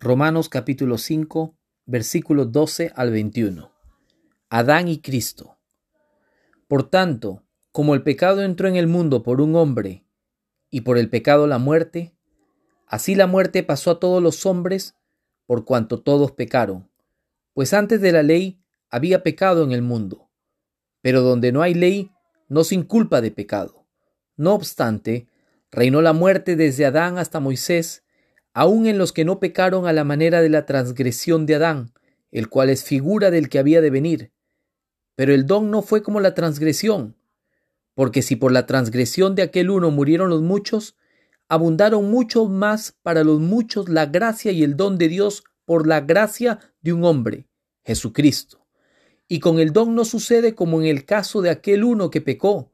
Romanos capítulo 5, versículos 12 al 21. Adán y Cristo. Por tanto, como el pecado entró en el mundo por un hombre, y por el pecado la muerte, así la muerte pasó a todos los hombres, por cuanto todos pecaron. Pues antes de la ley había pecado en el mundo, pero donde no hay ley, no sin culpa de pecado. No obstante, reinó la muerte desde Adán hasta Moisés, aun en los que no pecaron a la manera de la transgresión de Adán, el cual es figura del que había de venir. Pero el don no fue como la transgresión, porque si por la transgresión de aquel uno murieron los muchos, abundaron mucho más para los muchos la gracia y el don de Dios por la gracia de un hombre, Jesucristo. Y con el don no sucede como en el caso de aquel uno que pecó,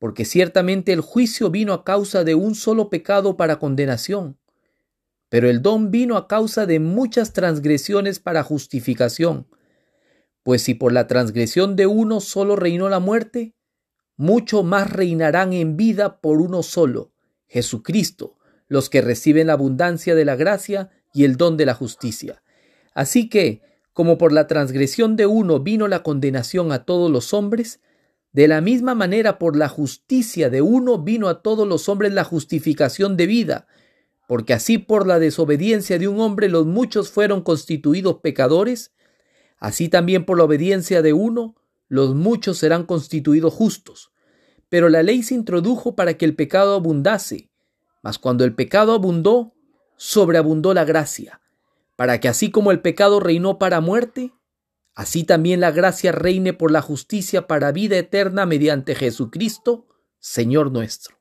porque ciertamente el juicio vino a causa de un solo pecado para condenación pero el don vino a causa de muchas transgresiones para justificación. Pues si por la transgresión de uno solo reinó la muerte, mucho más reinarán en vida por uno solo, Jesucristo, los que reciben la abundancia de la gracia y el don de la justicia. Así que, como por la transgresión de uno vino la condenación a todos los hombres, de la misma manera por la justicia de uno vino a todos los hombres la justificación de vida, porque así por la desobediencia de un hombre los muchos fueron constituidos pecadores, así también por la obediencia de uno los muchos serán constituidos justos. Pero la ley se introdujo para que el pecado abundase, mas cuando el pecado abundó, sobreabundó la gracia, para que así como el pecado reinó para muerte, así también la gracia reine por la justicia para vida eterna mediante Jesucristo, Señor nuestro.